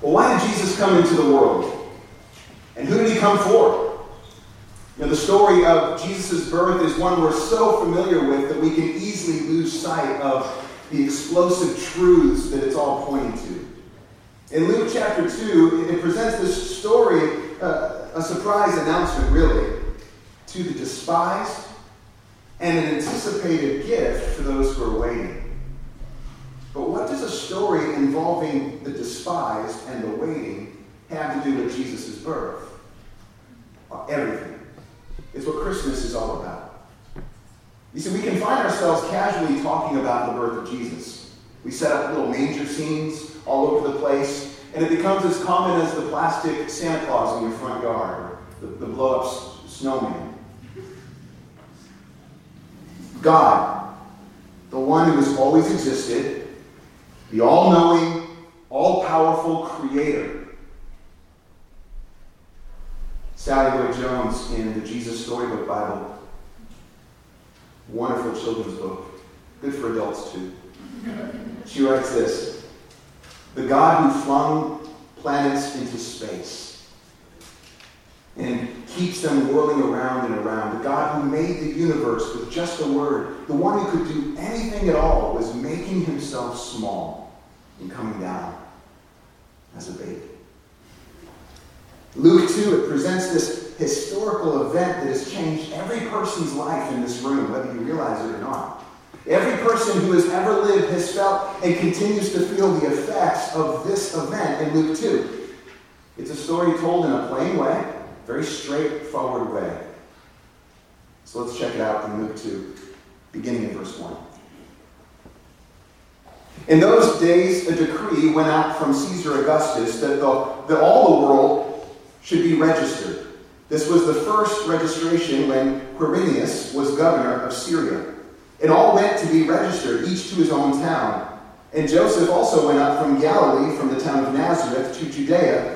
Well, why did Jesus come into the world? And who did he come for? You know, the story of Jesus' birth is one we're so familiar with that we can easily lose sight of the explosive truths that it's all pointing to. In Luke chapter 2, it presents this story, uh, a surprise announcement, really, to the despised and an anticipated gift for those who are waiting. But what does a story involving the despised and the waiting have to do with Jesus' birth? Everything. It's what Christmas is all about. You see, we can find ourselves casually talking about the birth of Jesus. We set up little manger scenes all over the place, and it becomes as common as the plastic Santa Claus in your front yard, the, the blow up snowman. God, the one who has always existed, the all knowing, all powerful creator. Sally Lloyd Jones in the Jesus Storybook Bible, wonderful children's book, good for adults too. She writes this The God who flung planets into space and keeps them whirling around and around, the God who made the universe with just a word, the one who could do anything at all, was making himself small and coming down as a baby. Luke 2, it presents this historical event that has changed every person's life in this room, whether you realize it or not. Every person who has ever lived has felt and continues to feel the effects of this event in Luke 2. It's a story told in a plain way, very straightforward way. So let's check it out in Luke 2, beginning in verse 1. In those days, a decree went out from Caesar Augustus that, the, that all the world should be registered. This was the first registration when Quirinius was governor of Syria. It all went to be registered, each to his own town. And Joseph also went up from Galilee, from the town of Nazareth, to Judea,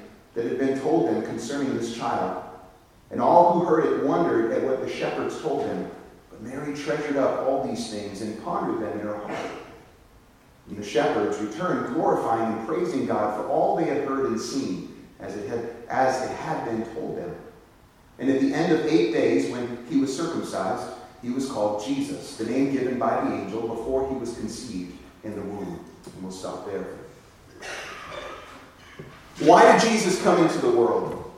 that had been told them concerning this child. And all who heard it wondered at what the shepherds told them. But Mary treasured up all these things and pondered them in her heart. And the shepherds returned, glorifying and praising God for all they had heard and seen, as it had, as it had been told them. And at the end of eight days, when he was circumcised, he was called Jesus, the name given by the angel before he was conceived in the womb. And we'll stop there. Why did Jesus come into the world?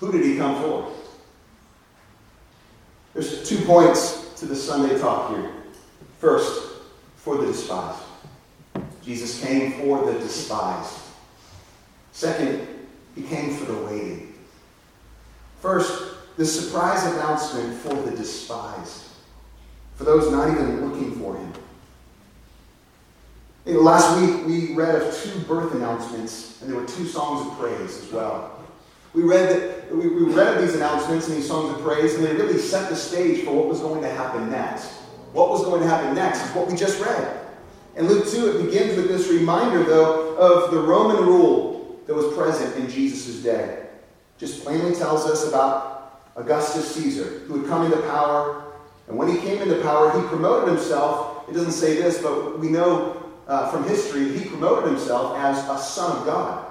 Who did he come for? There's two points to the Sunday talk here. First, for the despised. Jesus came for the despised. Second, he came for the waiting. First, the surprise announcement for the despised, for those not even looking for. Last week, we read of two birth announcements, and there were two songs of praise as well. We read that we, we read these announcements and these songs of praise, and they really set the stage for what was going to happen next. What was going to happen next is what we just read. In Luke 2, it begins with this reminder, though, of the Roman rule that was present in Jesus' day. Just plainly tells us about Augustus Caesar, who had come into power. And when he came into power, he promoted himself. It doesn't say this, but we know uh, from history, he promoted himself as a son of God.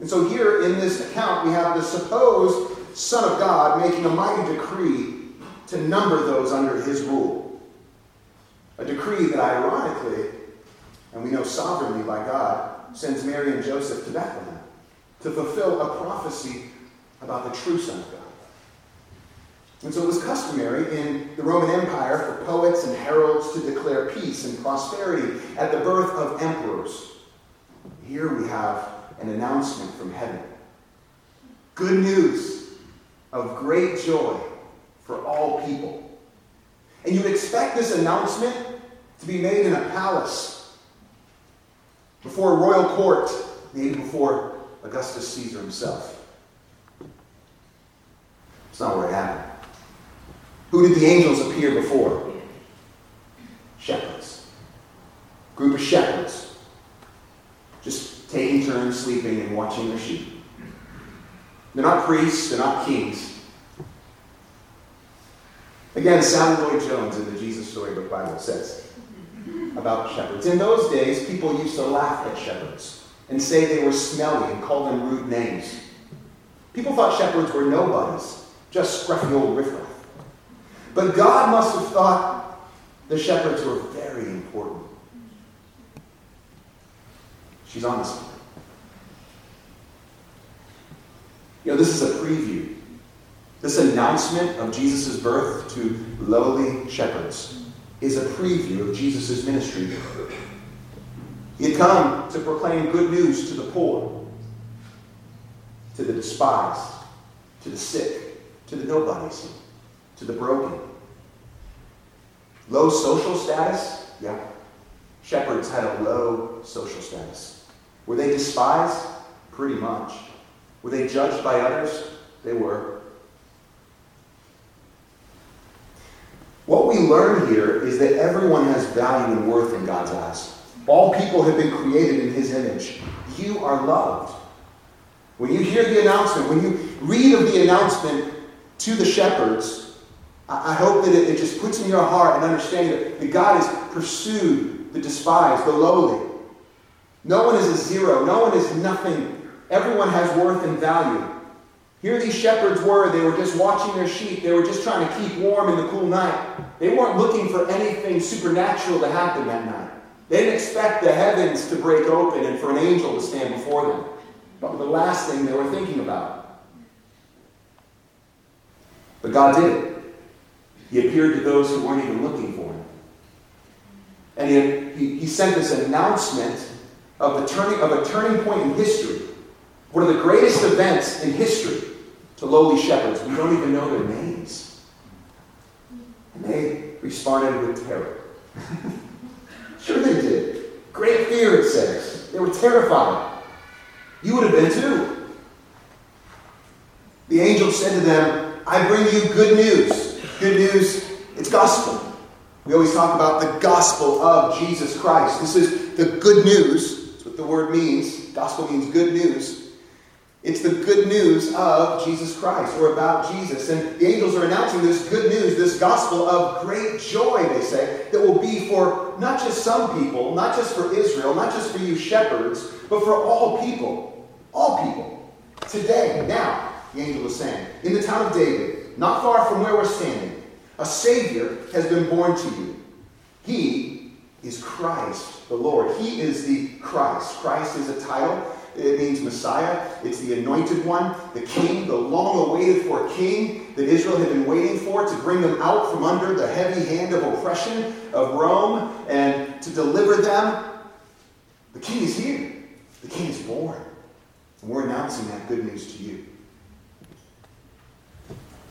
And so here in this account, we have the supposed Son of God making a mighty decree to number those under his rule. A decree that ironically, and we know sovereignly by God, sends Mary and Joseph to Bethlehem to fulfill a prophecy about the true Son of God. And so it was customary in the Roman Empire for poets and heralds to declare peace and prosperity at the birth of emperors. Here we have an announcement from heaven. Good news of great joy for all people. And you'd expect this announcement to be made in a palace, before a royal court, maybe before Augustus Caesar himself. It's not where it happened. Who did the angels appear before? Shepherds. Group of shepherds. Just taking turns sleeping and watching their sheep. They're not priests, they're not kings. Again, Sally Lloyd Jones in the Jesus Storybook Bible says about shepherds. In those days, people used to laugh at shepherds and say they were smelly and call them rude names. People thought shepherds were nobodies, just scruffy old riffraff. But God must have thought the shepherds were very important. She's on honest. You know, this is a preview this announcement of Jesus' birth to lowly shepherds is a preview of Jesus' ministry. He had come to proclaim good news to the poor, to the despised, to the sick, to the nobodies, to the broken. Low social status? Yeah. Shepherds had a low social status. Were they despised? Pretty much. Were they judged by others? They were. What we learn here is that everyone has value and worth in God's eyes. All people have been created in His image. You are loved. When you hear the announcement, when you read of the announcement to the shepherds, I hope that it, just puts in your heart an understanding that God has pursued the despised, the lowly. No one is a zero, no one is nothing. Everyone has worth and value. Here these shepherds were, they were just watching their sheep, they were just trying to keep warm in the cool night. They weren't looking for anything supernatural to happen that night. They didn't expect the heavens to break open and for an angel to stand before them. But the last thing they were thinking about. But God did it. He appeared to those who weren't even looking for him. And he, he, he sent this announcement of, the turning, of a turning point in history. One of the greatest events in history to lowly shepherds. We don't even know their names. And they responded with terror. sure they did. Great fear, it says. They were terrified. You would have been too. The angel said to them, I bring you good news. Good news, it's gospel. We always talk about the gospel of Jesus Christ. This is the good news. That's what the word means. Gospel means good news it's the good news of Jesus Christ or about Jesus. And the angels are announcing this good news, this gospel of great joy, they say, that will be for not just some people, not just for Israel, not just for you shepherds, but for all people. All people. Today, now, the angel is saying, in the town of David, not far from where we're standing, a Savior has been born to you. He is Christ the Lord. He is the Christ. Christ is a title it means Messiah. It's the anointed one, the king, the long awaited for king that Israel had been waiting for to bring them out from under the heavy hand of oppression of Rome and to deliver them. The king is here. The king is born. And we're announcing that good news to you.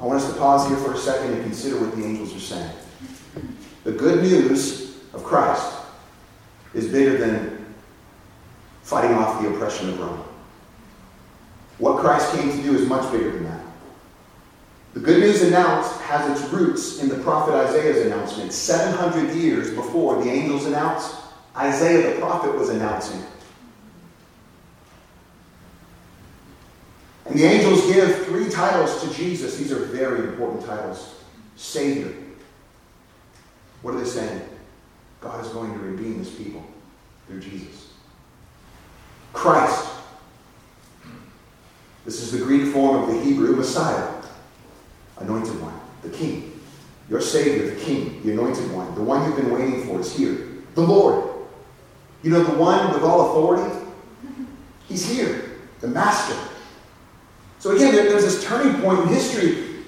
I want us to pause here for a second and consider what the angels are saying. The good news of Christ is bigger than fighting off the oppression of Rome. What Christ came to do is much bigger than that. The good news announced has its roots in the prophet Isaiah's announcement 700 years before the angels announced. Isaiah the prophet was announcing. And the angels give three titles to Jesus. These are very important titles Savior. What are they saying? God is going to redeem his people through Jesus. Christ. This is the Greek form of the Hebrew Messiah, anointed one, the King. Your Savior, the King, the anointed one, the one you've been waiting for is here. The Lord. You know, the one with all authority? He's here, the Master. So again, there's this turning point in history.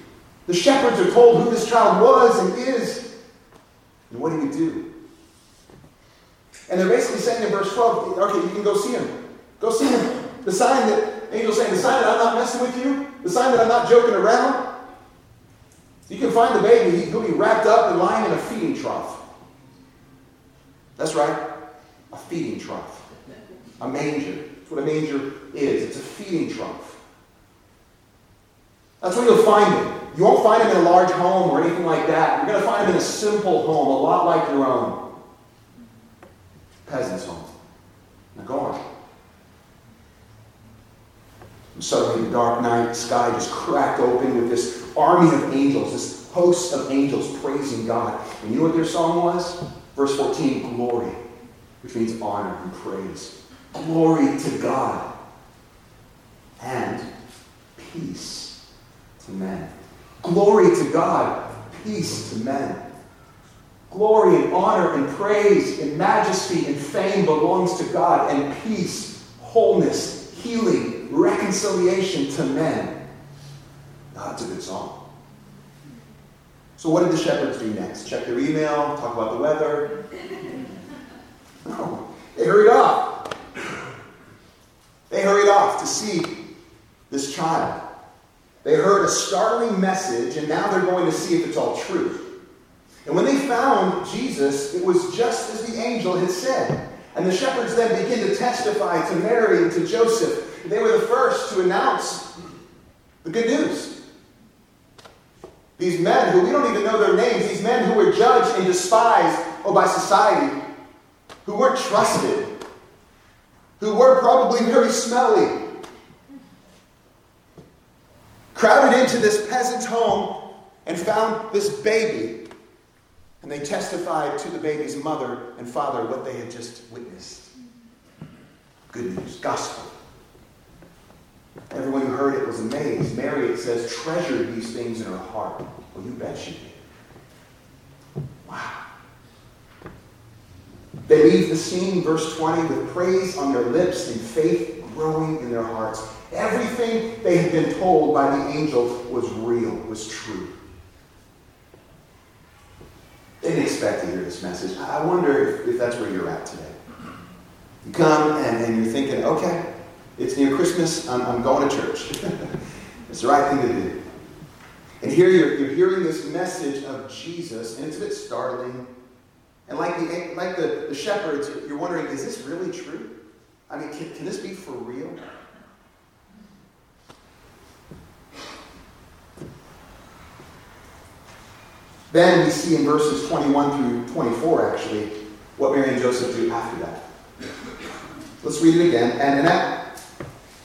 The shepherds are told who this child was and is, and what he would do. And they're basically saying in verse 12, okay, you can go see him. Go see him. The sign that, angel's saying, the sign that I'm not messing with you, the sign that I'm not joking around. You can find the baby, he'll be wrapped up and lying in a feeding trough. That's right, a feeding trough. A manger. That's what a manger is. It's a feeding trough. That's where you'll find them. You won't find them in a large home or anything like that. You're going to find them in a simple home, a lot like your own. Peasant's home. Now go on. And suddenly, the dark night sky just cracked open with this army of angels, this host of angels praising God. And you know what their song was? Verse 14 Glory, which means honor and praise. Glory to God and peace to men. Glory to God, peace to men. Glory and honor and praise and majesty and fame belongs to God, and peace, wholeness, healing, reconciliation to men. That's a good song. So, what did the shepherds do next? Check their email, talk about the weather? No, they hurried off. They hurried off to see this child. They heard a startling message, and now they're going to see if it's all true. And when they found Jesus, it was just as the angel had said. And the shepherds then begin to testify to Mary and to Joseph. They were the first to announce the good news. These men who we don't even know their names, these men who were judged and despised oh, by society, who weren't trusted, who were probably very smelly, crowded into this peasant's home and found this baby. And they testified to the baby's mother and father what they had just witnessed. Good news, gospel. Everyone who heard it was amazed. Mary, it says, treasured these things in her heart. Well, you bet she did. Wow. They leave the scene, verse 20, with praise on their lips and faith growing in their hearts. Everything they had been told by the angel was real, was true. They didn't expect to hear this message. I wonder if, if that's where you're at today. You come and, and you're thinking, okay, it's near Christmas, I'm, I'm going to church. it's the right thing to do. And here you're, you're hearing this message of Jesus, and it's a bit startling. And like the, like the, the shepherds, you're wondering, is this really true? I mean, can, can this be for real? Then we see in verses 21 through 24, actually, what Mary and Joseph do after that. Let's read it again. And, at,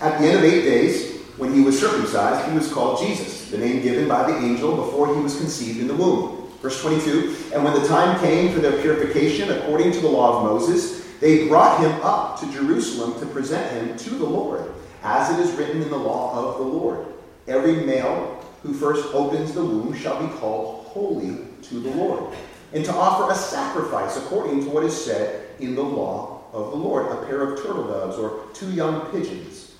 at the end of eight days, when he was circumcised, he was called Jesus, the name given by the angel before he was conceived in the womb. Verse 22 And when the time came for their purification according to the law of Moses, they brought him up to Jerusalem to present him to the Lord, as it is written in the law of the Lord. Every male who first opens the womb shall be called holy to the Lord, and to offer a sacrifice according to what is said in the law of the Lord a pair of turtle doves or two young pigeons.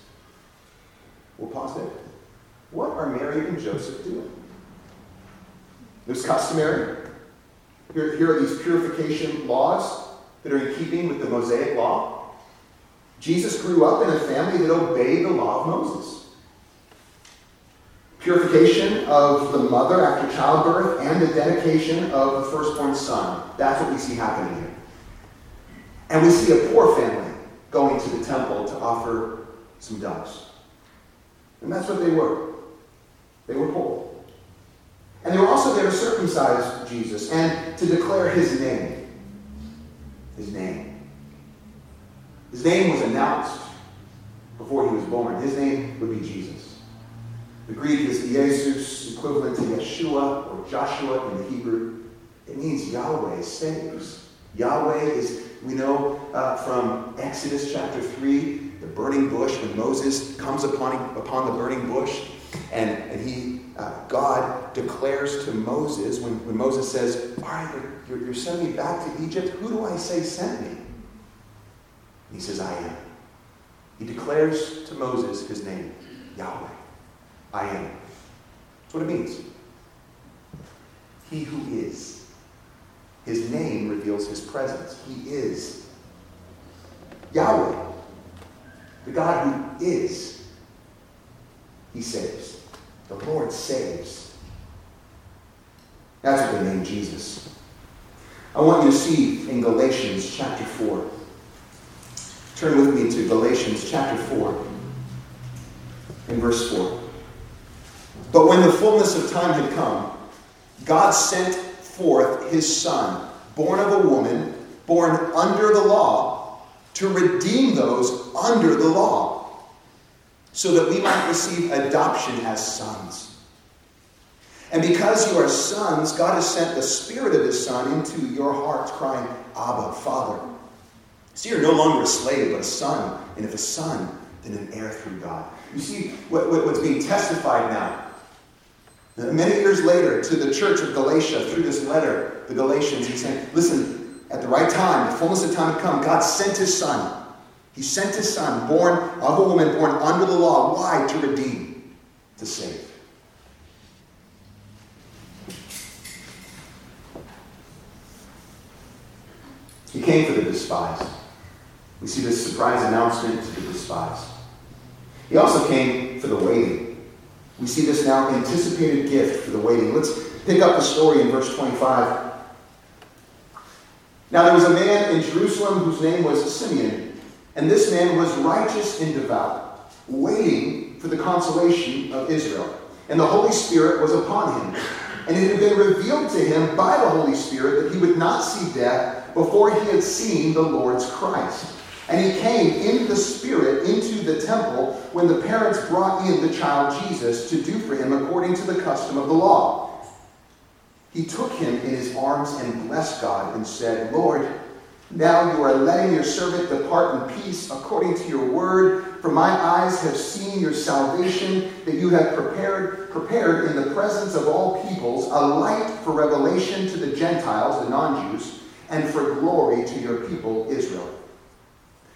We'll pause there. What are Mary and Joseph doing? Was customary. Here, here are these purification laws that are in keeping with the Mosaic law. Jesus grew up in a family that obeyed the law of Moses purification of the mother after childbirth, and the dedication of the firstborn son. That's what we see happening here. And we see a poor family going to the temple to offer some doves. And that's what they were. They were poor. And they were also there to circumcise Jesus and to declare his name. His name. His name was announced before he was born. His name would be Jesus. The Greek is Jesus, equivalent to Yeshua or Joshua in the Hebrew. It means Yahweh saves. Yahweh is, we know uh, from Exodus chapter 3, the burning bush, when Moses comes upon, upon the burning bush, and, and he, uh, God declares to Moses, when, when Moses says, All right, you're, you're sending me back to Egypt, who do I say sent me? he says, I am. He declares to Moses his name, Yahweh. I am. That's what it means. He who is. His name reveals his presence. He is Yahweh, the God who is. He saves. The Lord saves. That's what they named Jesus. I want you to see in Galatians chapter 4. Turn with me to Galatians chapter 4 in verse 4. But when the fullness of time had come, God sent forth his Son, born of a woman, born under the law, to redeem those under the law, so that we might receive adoption as sons. And because you are sons, God has sent the Spirit of His Son into your hearts, crying, Abba, Father. So you're no longer a slave, but a son. And if a son, then an heir through God. You see what, what, what's being testified now. Many years later, to the church of Galatia, through this letter, the Galatians, he's saying, listen, at the right time, the fullness of time had come, God sent his son. He sent his son, born of a woman, born under the law. Why? To redeem, to save. He came for the despised. We see this surprise announcement to the despised. He also came for the waiting. We see this now anticipated gift for the waiting. Let's pick up the story in verse 25. Now there was a man in Jerusalem whose name was Simeon, and this man was righteous and devout, waiting for the consolation of Israel. And the Holy Spirit was upon him. And it had been revealed to him by the Holy Spirit that he would not see death before he had seen the Lord's Christ. And he came in the Spirit into the temple when the parents brought in the child Jesus to do for him according to the custom of the law. He took him in his arms and blessed God and said, Lord, now you are letting your servant depart in peace according to your word. For my eyes have seen your salvation that you have prepared, prepared in the presence of all peoples, a light for revelation to the Gentiles, the non Jews, and for glory to your people Israel.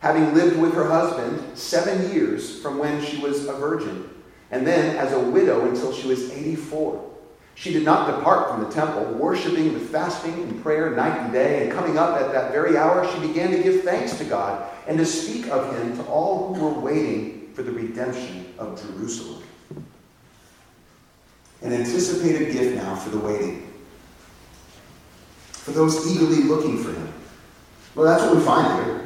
having lived with her husband seven years from when she was a virgin, and then as a widow until she was 84. She did not depart from the temple, worshiping with fasting and prayer night and day, and coming up at that very hour, she began to give thanks to God and to speak of him to all who were waiting for the redemption of Jerusalem. An anticipated gift now for the waiting, for those eagerly looking for him. Well, that's what we find here.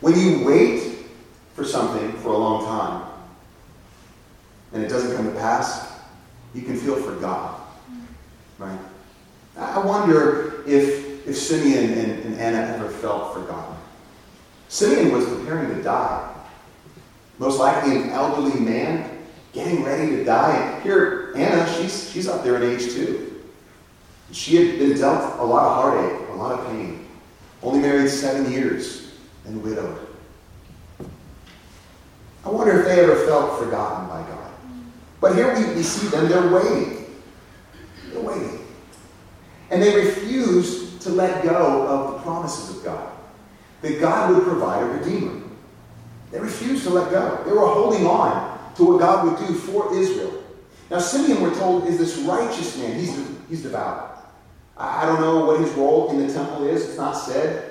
When you wait for something for a long time and it doesn't come to pass, you can feel forgotten. Right? I wonder if, if Simeon and, and Anna ever felt forgotten. Simeon was preparing to die. Most likely an elderly man getting ready to die. Here, Anna, she's, she's up there in age too. She had been dealt a lot of heartache, a lot of pain. Only married seven years and widowed. I wonder if they ever felt forgotten by God. But here we, we see them, they're waiting. They're waiting. And they refuse to let go of the promises of God, that God would provide a redeemer. They refused to let go. They were holding on to what God would do for Israel. Now, Simeon, we're told, is this righteous man. He's, he's devout. I don't know what his role in the temple is. It's not said.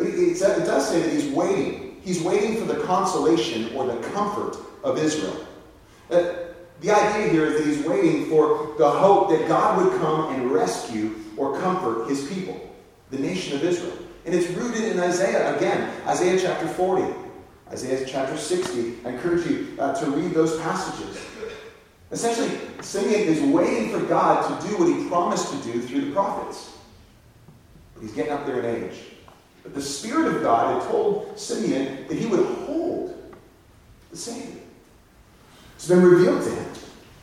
But it, it does say that he's waiting. He's waiting for the consolation or the comfort of Israel. Uh, The idea here is that he's waiting for the hope that God would come and rescue or comfort his people, the nation of Israel. And it's rooted in Isaiah again, Isaiah chapter 40, Isaiah chapter 60. I encourage you uh, to read those passages. Essentially, Simeon is waiting for God to do what he promised to do through the prophets. But he's getting up there in age. But the Spirit of God had told Simeon that he would hold the Savior. It's been revealed to him.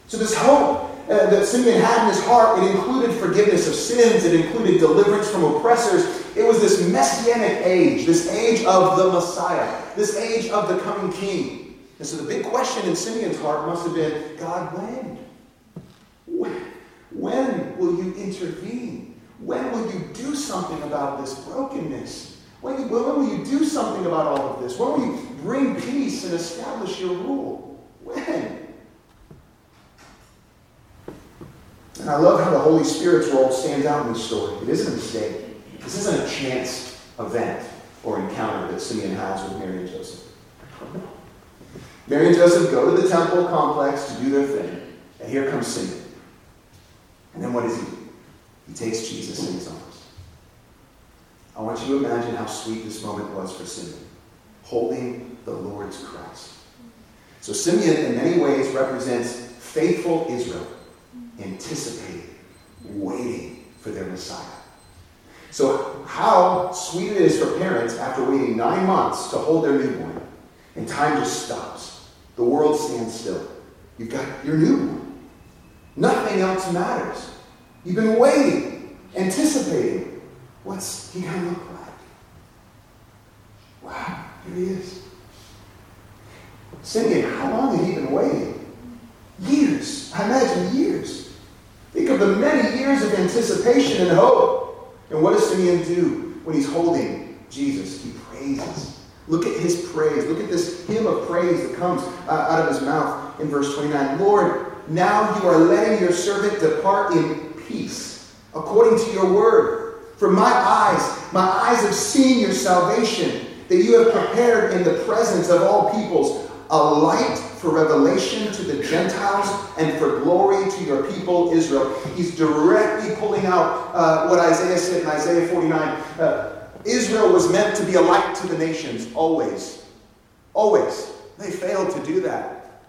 So this hope uh, that Simeon had in his heart, it included forgiveness of sins, it included deliverance from oppressors. It was this messianic age, this age of the Messiah, this age of the coming king. And so the big question in Simeon's heart must have been God, when? When, when will you intervene? When will you do something about this brokenness? When, when will you do something about all of this? When will you bring peace and establish your rule? When? And I love how the Holy Spirit's role stands out in this story. It isn't a mistake. This isn't a chance event or encounter that Simeon has with Mary and Joseph. Mary and Joseph go to the temple complex to do their thing, and here comes Simeon. And then what does he? He takes Jesus in his arms. I want you to imagine how sweet this moment was for Simeon, holding the Lord's Christ. So Simeon, in many ways, represents faithful Israel anticipating, waiting for their Messiah. So, how sweet it is for parents after waiting nine months to hold their newborn, and time just stops. The world stands still. You've got your newborn. Nothing else matters. You've been waiting, anticipating. What's he going to look like? Wow, here he is. Simeon, how long had he been waiting? Years. I imagine years. Think of the many years of anticipation and hope. And what does Simeon do when he's holding Jesus? He praises. Look at his praise. Look at this hymn of praise that comes uh, out of his mouth in verse 29. Lord, now you are letting your servant depart in peace, according to your word. For my eyes, my eyes have seen your salvation, that you have prepared in the presence of all peoples a light for revelation to the Gentiles and for glory to your people Israel. He's directly pulling out uh, what Isaiah said in Isaiah 49. Uh, Israel was meant to be a light to the nations, always. Always. They failed to do that.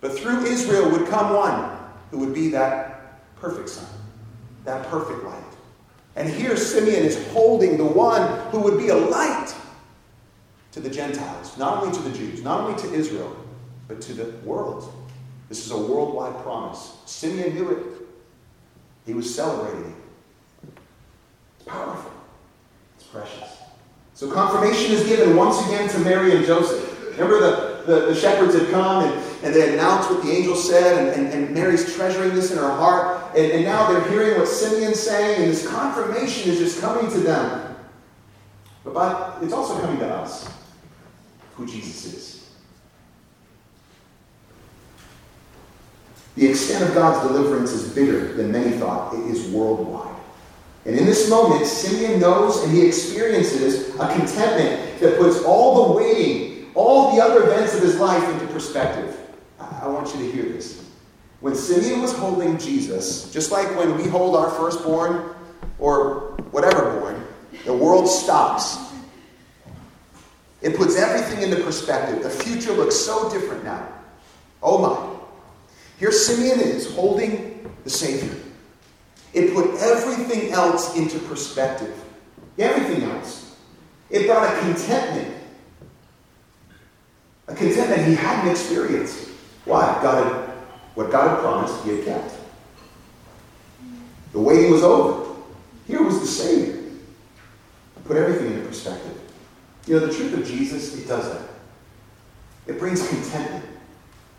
But through Israel would come one who would be that perfect son, that perfect light. And here Simeon is holding the one who would be a light to the Gentiles, not only to the Jews, not only to Israel, but to the world. This is a worldwide promise. Simeon knew it. He was celebrating it. It's powerful. It's precious. So confirmation is given once again to Mary and Joseph. Remember the, the, the shepherds had come and, and they announced what the angel said, and, and, and Mary's treasuring this in her heart. And, and now they're hearing what Simeon's saying, and this confirmation is just coming to them. But, it's also coming to us who Jesus is. The extent of God's deliverance is bigger than many thought. It is worldwide. And in this moment, Simeon knows and he experiences a contentment that puts all the waiting, all the other events of his life into perspective. I want you to hear this. When Simeon was holding Jesus, just like when we hold our firstborn or whatever born, the world stops it puts everything into perspective. The future looks so different now. Oh my. Here Simeon is holding the Savior. It put everything else into perspective. Everything else. It brought a contentment. Contentment he hadn't experienced. Why? God had, what God had promised, he had kept. The waiting was over. Here was the Savior. Put everything into perspective. You know, the truth of Jesus, it does that. It brings contentment.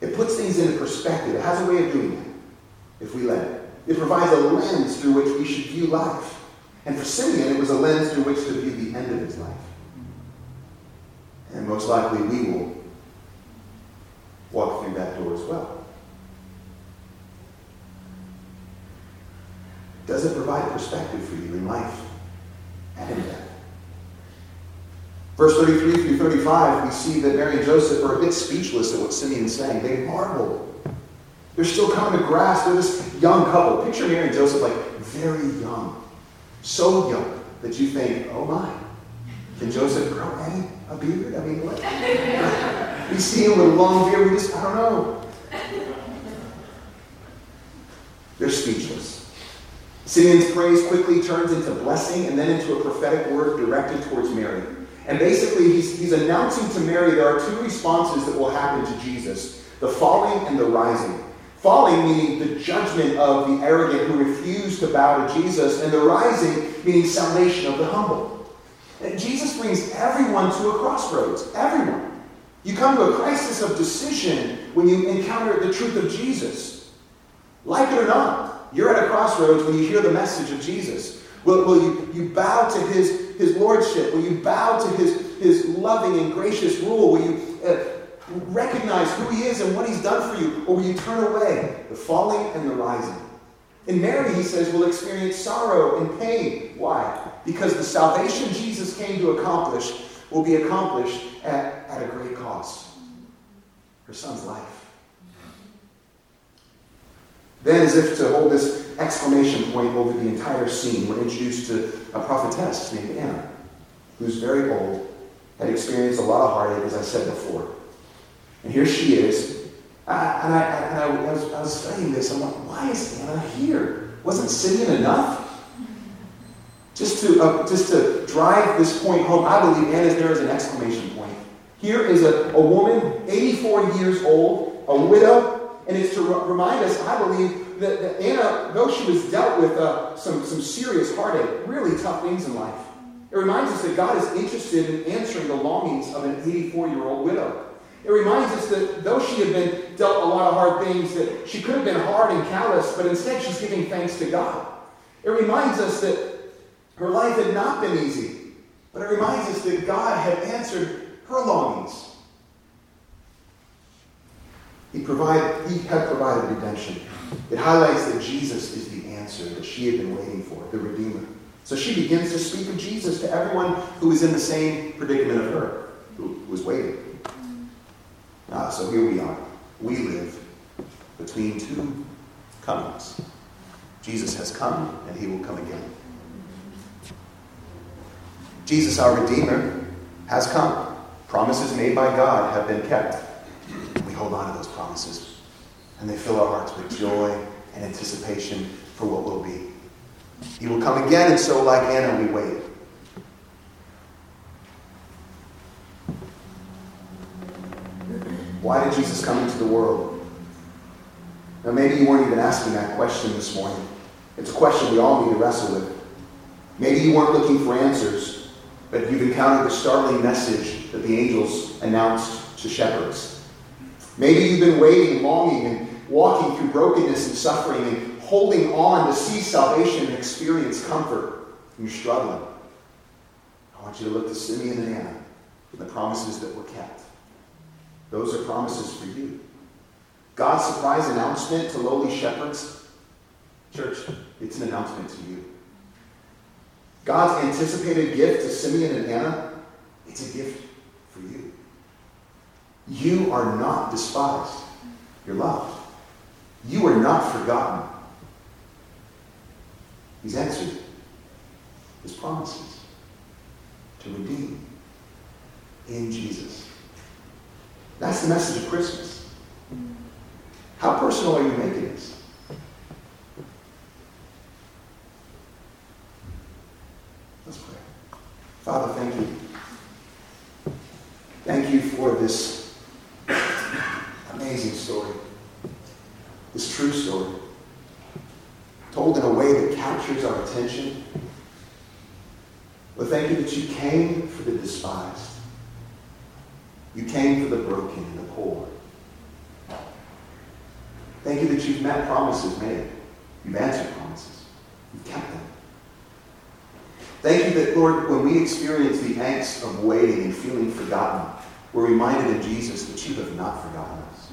It puts things into perspective. It has a way of doing that if we let it. It provides a lens through which we should view life. And for Simeon, it was a lens through which to view the end of his life. And most likely we will walk through that door as well. Does it provide perspective for you in life and in death? Verse 33 through 35, we see that Mary and Joseph are a bit speechless at what Simeon's saying. They marvel. They're still coming to grasp. They're this young couple. Picture Mary and Joseph like very young. So young that you think, oh my, can Joseph grow any a beard? I mean, what? We see him with a long beard. We just, I don't know. They're speechless. Simeon's praise quickly turns into blessing and then into a prophetic word directed towards Mary. And basically, he's, he's announcing to Mary there are two responses that will happen to Jesus the falling and the rising. Falling meaning the judgment of the arrogant who refuse to bow to Jesus, and the rising meaning salvation of the humble. And Jesus brings everyone to a crossroads. Everyone. You come to a crisis of decision when you encounter the truth of Jesus. Like it or not, you're at a crossroads when you hear the message of Jesus. Will, will you, you bow to his, his lordship? Will you bow to his, his loving and gracious rule? Will you uh, recognize who he is and what he's done for you? Or will you turn away? The falling and the rising. In Mary, he says, will experience sorrow and pain. Why? Because the salvation Jesus came to accomplish will be accomplished at, at a great cost. Her son's life. Then, as if to hold this exclamation point over the entire scene, we're introduced to a prophetess named Anna, who's very old, had experienced a lot of heartache, as I said before. And here she is. Uh, and I, and I, I, was, I was studying this. I'm like, why is Anna here? Wasn't Simeon enough? Just to, uh, just to drive this point home, I believe Anna's there as an exclamation point. Here is a, a woman, 84 years old, a widow, and it's to remind us, I believe, that, that Anna, though she was dealt with uh, some, some serious heartache, really tough things in life, it reminds us that God is interested in answering the longings of an 84 year old widow. It reminds us that though she had been dealt a lot of hard things, that she could have been hard and callous, but instead she's giving thanks to God. It reminds us that her life had not been easy, but it reminds us that God had answered her longings. He, provided, he had provided redemption. It highlights that Jesus is the answer that she had been waiting for, the Redeemer. So she begins to speak of Jesus to everyone who is in the same predicament of her, who was waiting. Ah, so here we are. We live between two comings. Jesus has come, and he will come again. Jesus, our Redeemer, has come. Promises made by God have been kept We hold on to those promises. And they fill our hearts with joy and anticipation for what will be. He will come again, and so, like Anna, we wait. Why did Jesus come into the world? Now, maybe you weren't even asking that question this morning. It's a question we all need to wrestle with. Maybe you weren't looking for answers, but you've encountered the startling message that the angels announced to shepherds. Maybe you've been waiting, longing, and walking through brokenness and suffering and holding on to see salvation and experience comfort, and you're struggling. I want you to look to Simeon and Anna and the promises that were kept. Those are promises for you. God's surprise announcement to lowly shepherds, church, it's an announcement to you. God's anticipated gift to Simeon and Anna, it's a gift for you. You are not despised. You're loved. You are not forgotten. He's answered his promises to redeem in Jesus. That's the message of Christmas. How personal are you making this? Let's pray. Father, thank you. Thank you for this amazing story. This true story. Told in a way that captures our attention. Well, thank you that you came for the despised. You came for the broken and the poor. Thank you that you've met promises made. You've answered promises. You've kept them. Thank you Lord, when we experience the angst of waiting and feeling forgotten, we're reminded in Jesus that you have not forgotten us.